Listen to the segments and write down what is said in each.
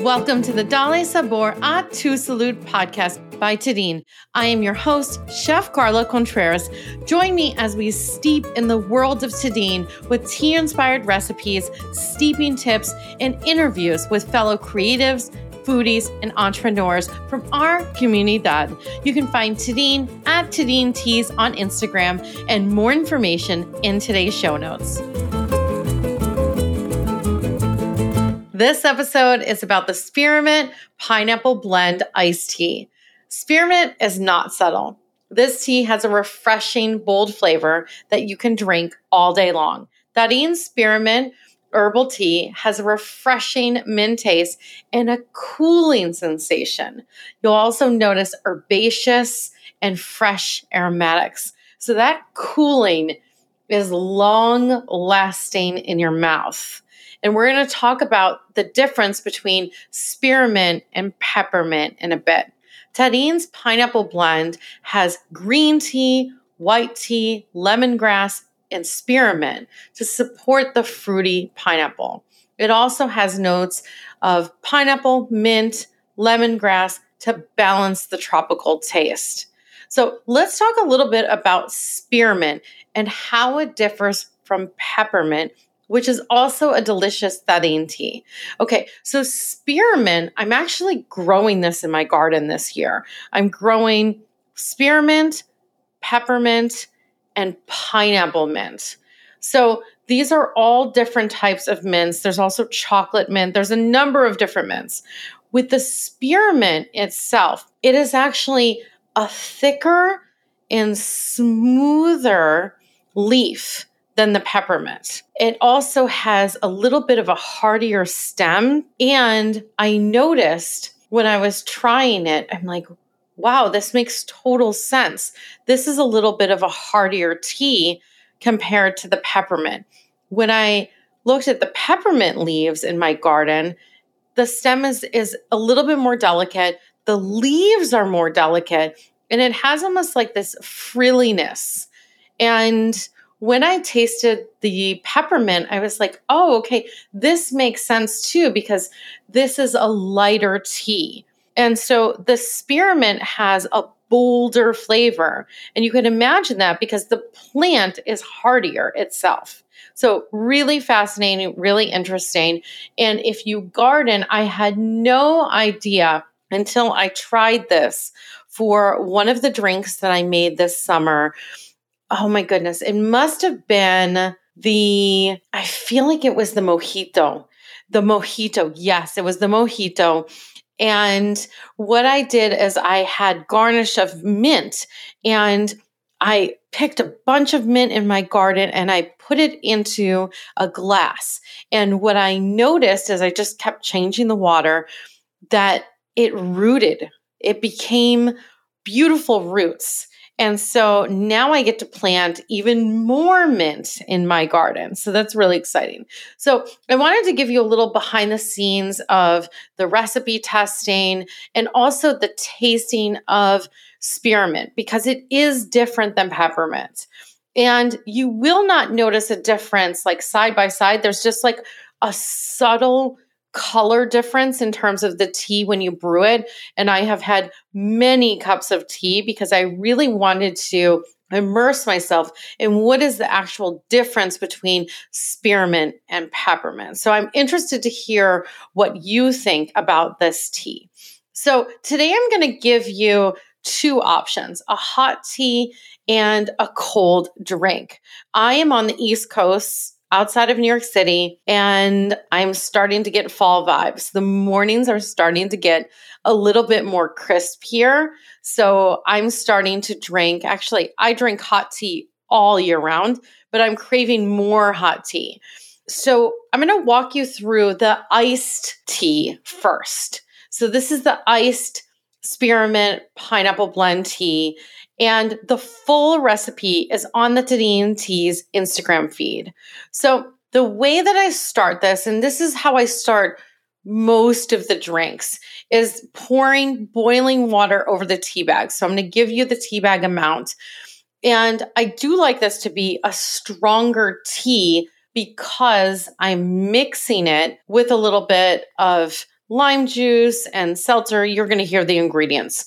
Welcome to the Dale Sabor a Tu Salud podcast by Tadin. I am your host, Chef Carla Contreras. Join me as we steep in the world of Tadin with tea inspired recipes, steeping tips, and interviews with fellow creatives, foodies, and entrepreneurs from our comunidad. You can find Tadin at Tadin Teas on Instagram and more information in today's show notes. This episode is about the Spearmint Pineapple Blend Iced Tea. Spearmint is not subtle. This tea has a refreshing, bold flavor that you can drink all day long. Tadin Spearmint herbal tea has a refreshing mint taste and a cooling sensation. You'll also notice herbaceous and fresh aromatics. So that cooling is long lasting in your mouth. And we're going to talk about the difference between spearmint and peppermint in a bit. Tadin's pineapple blend has green tea, white tea, lemongrass, and spearmint to support the fruity pineapple. It also has notes of pineapple, mint, lemongrass to balance the tropical taste. So let's talk a little bit about spearmint and how it differs from peppermint which is also a delicious Tadin tea. Okay, so spearmint, I'm actually growing this in my garden this year. I'm growing spearmint, peppermint, and pineapple mint. So these are all different types of mints. There's also chocolate mint. There's a number of different mints. With the spearmint itself, it is actually a thicker and smoother leaf than the peppermint. It also has a little bit of a hardier stem. And I noticed when I was trying it, I'm like, wow, this makes total sense. This is a little bit of a hardier tea compared to the peppermint. When I looked at the peppermint leaves in my garden, the stem is, is a little bit more delicate. The leaves are more delicate, and it has almost like this frilliness. And when I tasted the peppermint, I was like, oh, okay, this makes sense too, because this is a lighter tea. And so the spearmint has a bolder flavor. And you can imagine that because the plant is hardier itself. So, really fascinating, really interesting. And if you garden, I had no idea until I tried this for one of the drinks that I made this summer oh my goodness, it must have been the, I feel like it was the mojito. The mojito. Yes, it was the mojito. And what I did is I had garnish of mint and I picked a bunch of mint in my garden and I put it into a glass. And what I noticed is I just kept changing the water that it rooted. It became beautiful roots. And so now I get to plant even more mint in my garden. So that's really exciting. So I wanted to give you a little behind the scenes of the recipe testing and also the tasting of spearmint because it is different than peppermint. And you will not notice a difference like side by side. There's just like a subtle color difference in terms of the tea when you brew it. And I have had many cups of tea because I really wanted to immerse myself in what is the actual difference between spearmint and peppermint. So I'm interested to hear what you think about this tea. So today I'm going to give you two options a hot tea and a cold drink. I am on the East Coast outside of New York City and I'm starting to get fall vibes. The mornings are starting to get a little bit more crisp here. So I'm starting to drink, actually, I drink hot tea all year round, but I'm craving more hot tea. So I'm going to walk you through the iced tea first. So this is the iced spearmint pineapple blend tea. And the full recipe is on the Tadin Teas Instagram feed. So the way that I start this, and this is how I start most of the drinks, is pouring boiling water over the tea bag. So I'm going to give you the tea bag amount. And I do like this to be a stronger tea because I'm mixing it with a little bit of lime juice and seltzer, you're going to hear the ingredients.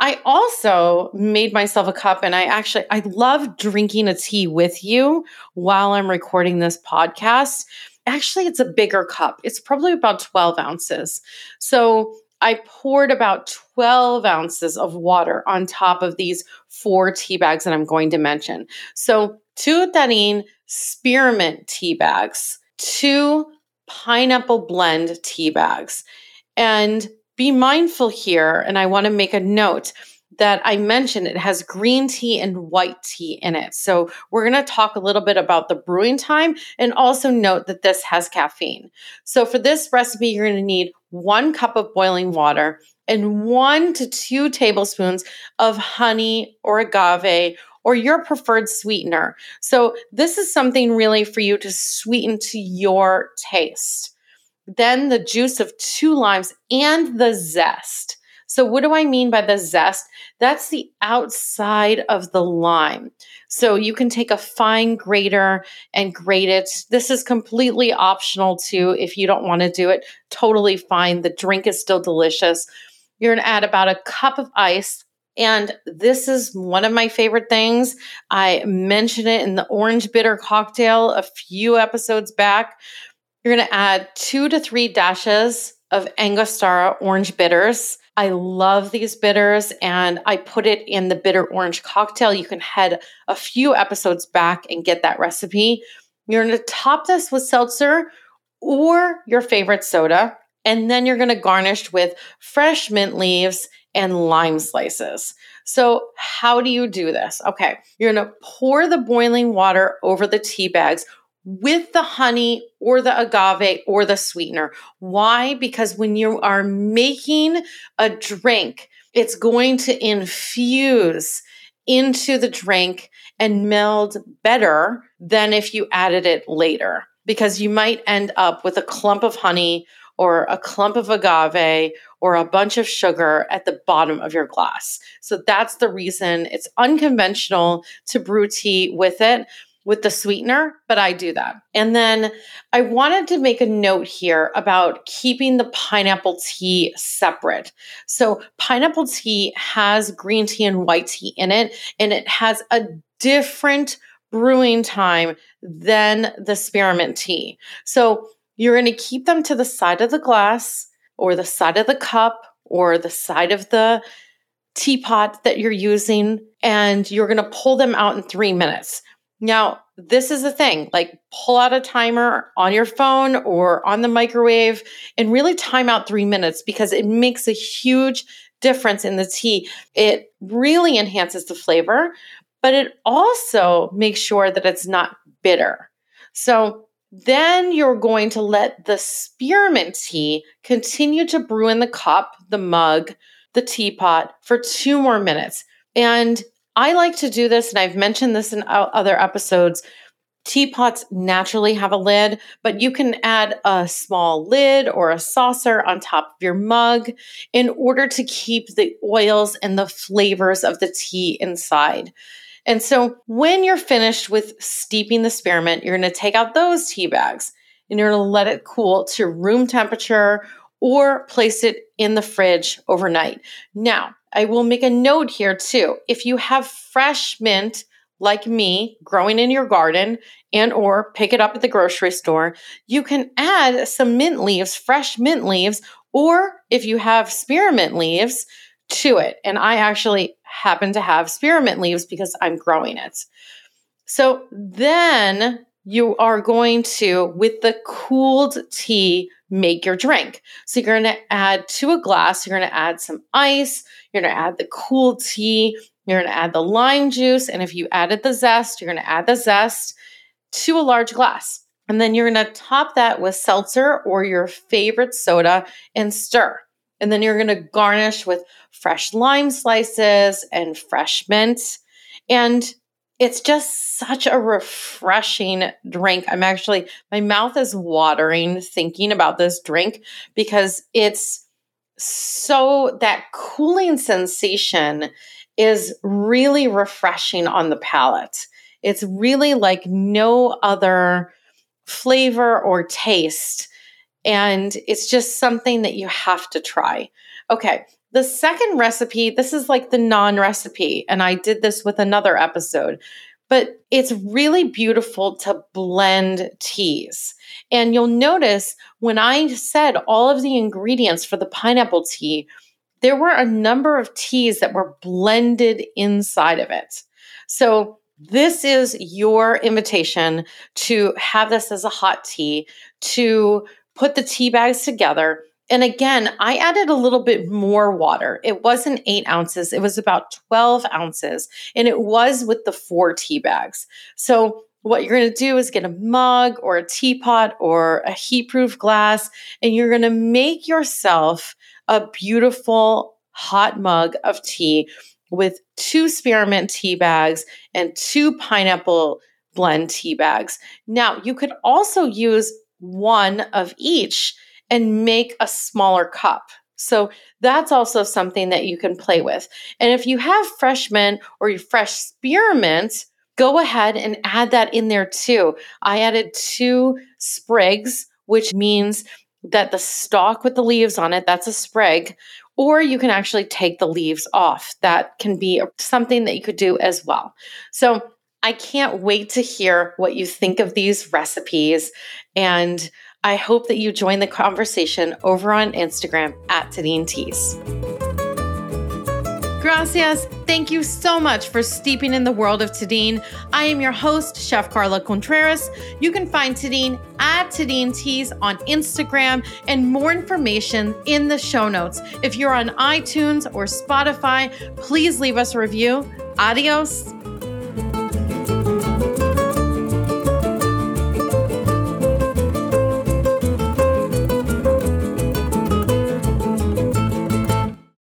I also made myself a cup and I actually I love drinking a tea with you while I'm recording this podcast. Actually, it's a bigger cup. It's probably about 12 ounces. So I poured about 12 ounces of water on top of these four tea bags that I'm going to mention. So two Tadin spearmint tea bags, two pineapple blend tea bags. And be mindful here, and I want to make a note that I mentioned it has green tea and white tea in it. So we're going to talk a little bit about the brewing time and also note that this has caffeine. So for this recipe, you're going to need one cup of boiling water and one to two tablespoons of honey or agave or your preferred sweetener. So this is something really for you to sweeten to your taste then the juice of two limes and the zest. So, what do I mean by the zest? That's the outside of the lime. So, you can take a fine grater and grate it. This is completely optional too. If you don't want to do it, totally fine. The drink is still delicious. You're going to add about a cup of ice. And this is one of my favorite things. I mentioned it in the orange bitter cocktail a few episodes back you're going to add two to three dashes of Angostura orange bitters. I love these bitters and I put it in the bitter orange cocktail. You can head a few episodes back and get that recipe. You're going to top this with seltzer or your favorite soda. And then you're going to garnish with fresh mint leaves and lime slices. So, how do you do this? Okay, you're going to pour the boiling water over the tea bags with the honey or the agave or the sweetener. Why? Because when you are making a drink, it's going to infuse into the drink and meld better than if you added it later. Because you might end up with a clump of honey or a clump of agave or a bunch of sugar at the bottom of your glass. So that's the reason it's unconventional to brew tea with it with the sweetener, but I do that. And then I wanted to make a note here about keeping the pineapple tea separate. So, pineapple tea has green tea and white tea in it, and it has a different brewing time than the spearmint tea. So, you're going to keep them to the side of the glass or the side of the cup or the side of the teapot that you're using, and you're going to pull them out in three minutes. Now, this is the thing like pull out a timer on your phone or on the microwave and really time out three minutes because it makes a huge difference in the tea. It really enhances the flavor, but it also makes sure that it's not bitter. So then you're going to let the spearmint tea continue to brew in the cup, the mug, the teapot for two more minutes. And I like to do this, and I've mentioned this in other episodes. Teapots naturally have a lid, but you can add a small lid or a saucer on top of your mug in order to keep the oils and the flavors of the tea inside. And so when you're finished with steeping the spearmint, you're going to take out those tea bags and you're going to let it cool to room temperature or place it in the fridge overnight. Now, I will make a note here too. If you have fresh mint like me growing in your garden and or pick it up at the grocery store, you can add some mint leaves, fresh mint leaves, or if you have spearmint leaves to it. And I actually happen to have spearmint leaves because I'm growing it. So then you are going to, with the cooled tea, make your drink. So you're going to add to a glass, you're going to add some ice, you're going to add the cool tea, you're going to add the lime juice. And if you added the zest, you're going to add the zest to a large glass. And then you're going to top that with seltzer or your favorite soda and stir. And then you're going to garnish with fresh lime slices and fresh mint. And it's just such a refreshing drink. I'm actually, my mouth is watering thinking about this drink because it's so that cooling sensation is really refreshing on the palate. It's really like no other flavor or taste And it's just something that you have to try. Okay. The second recipe, this is like the non recipe, and I did this with another episode, but it's really beautiful to blend teas. And you'll notice when I said all of the ingredients for the pineapple tea, there were a number of teas that were blended inside of it. So, this is your invitation to have this as a hot tea, to put the tea bags together. And again, I added a little bit more water. It wasn't eight ounces, it was about 12 ounces, and it was with the four tea bags. So, what you're going to do is get a mug or a teapot or a heat proof glass, and you're going to make yourself a beautiful hot mug of tea with two spearmint tea bags and two pineapple blend tea bags. Now, you could also use one of each and make a smaller cup. So that's also something that you can play with. And if you have fresh mint or fresh spearmint, go ahead and add that in there too. I added two sprigs, which means that the stalk with the leaves on it, that's a sprig, or you can actually take the leaves off. That can be something that you could do as well. So I can't wait to hear what you think of these recipes. And I hope that you join the conversation over on Instagram at Tadin Teas. Gracias. Thank you so much for steeping in the world of Tadin. I am your host, Chef Carla Contreras. You can find Tadin at Tadin Teas on Instagram and more information in the show notes. If you're on iTunes or Spotify, please leave us a review. Adios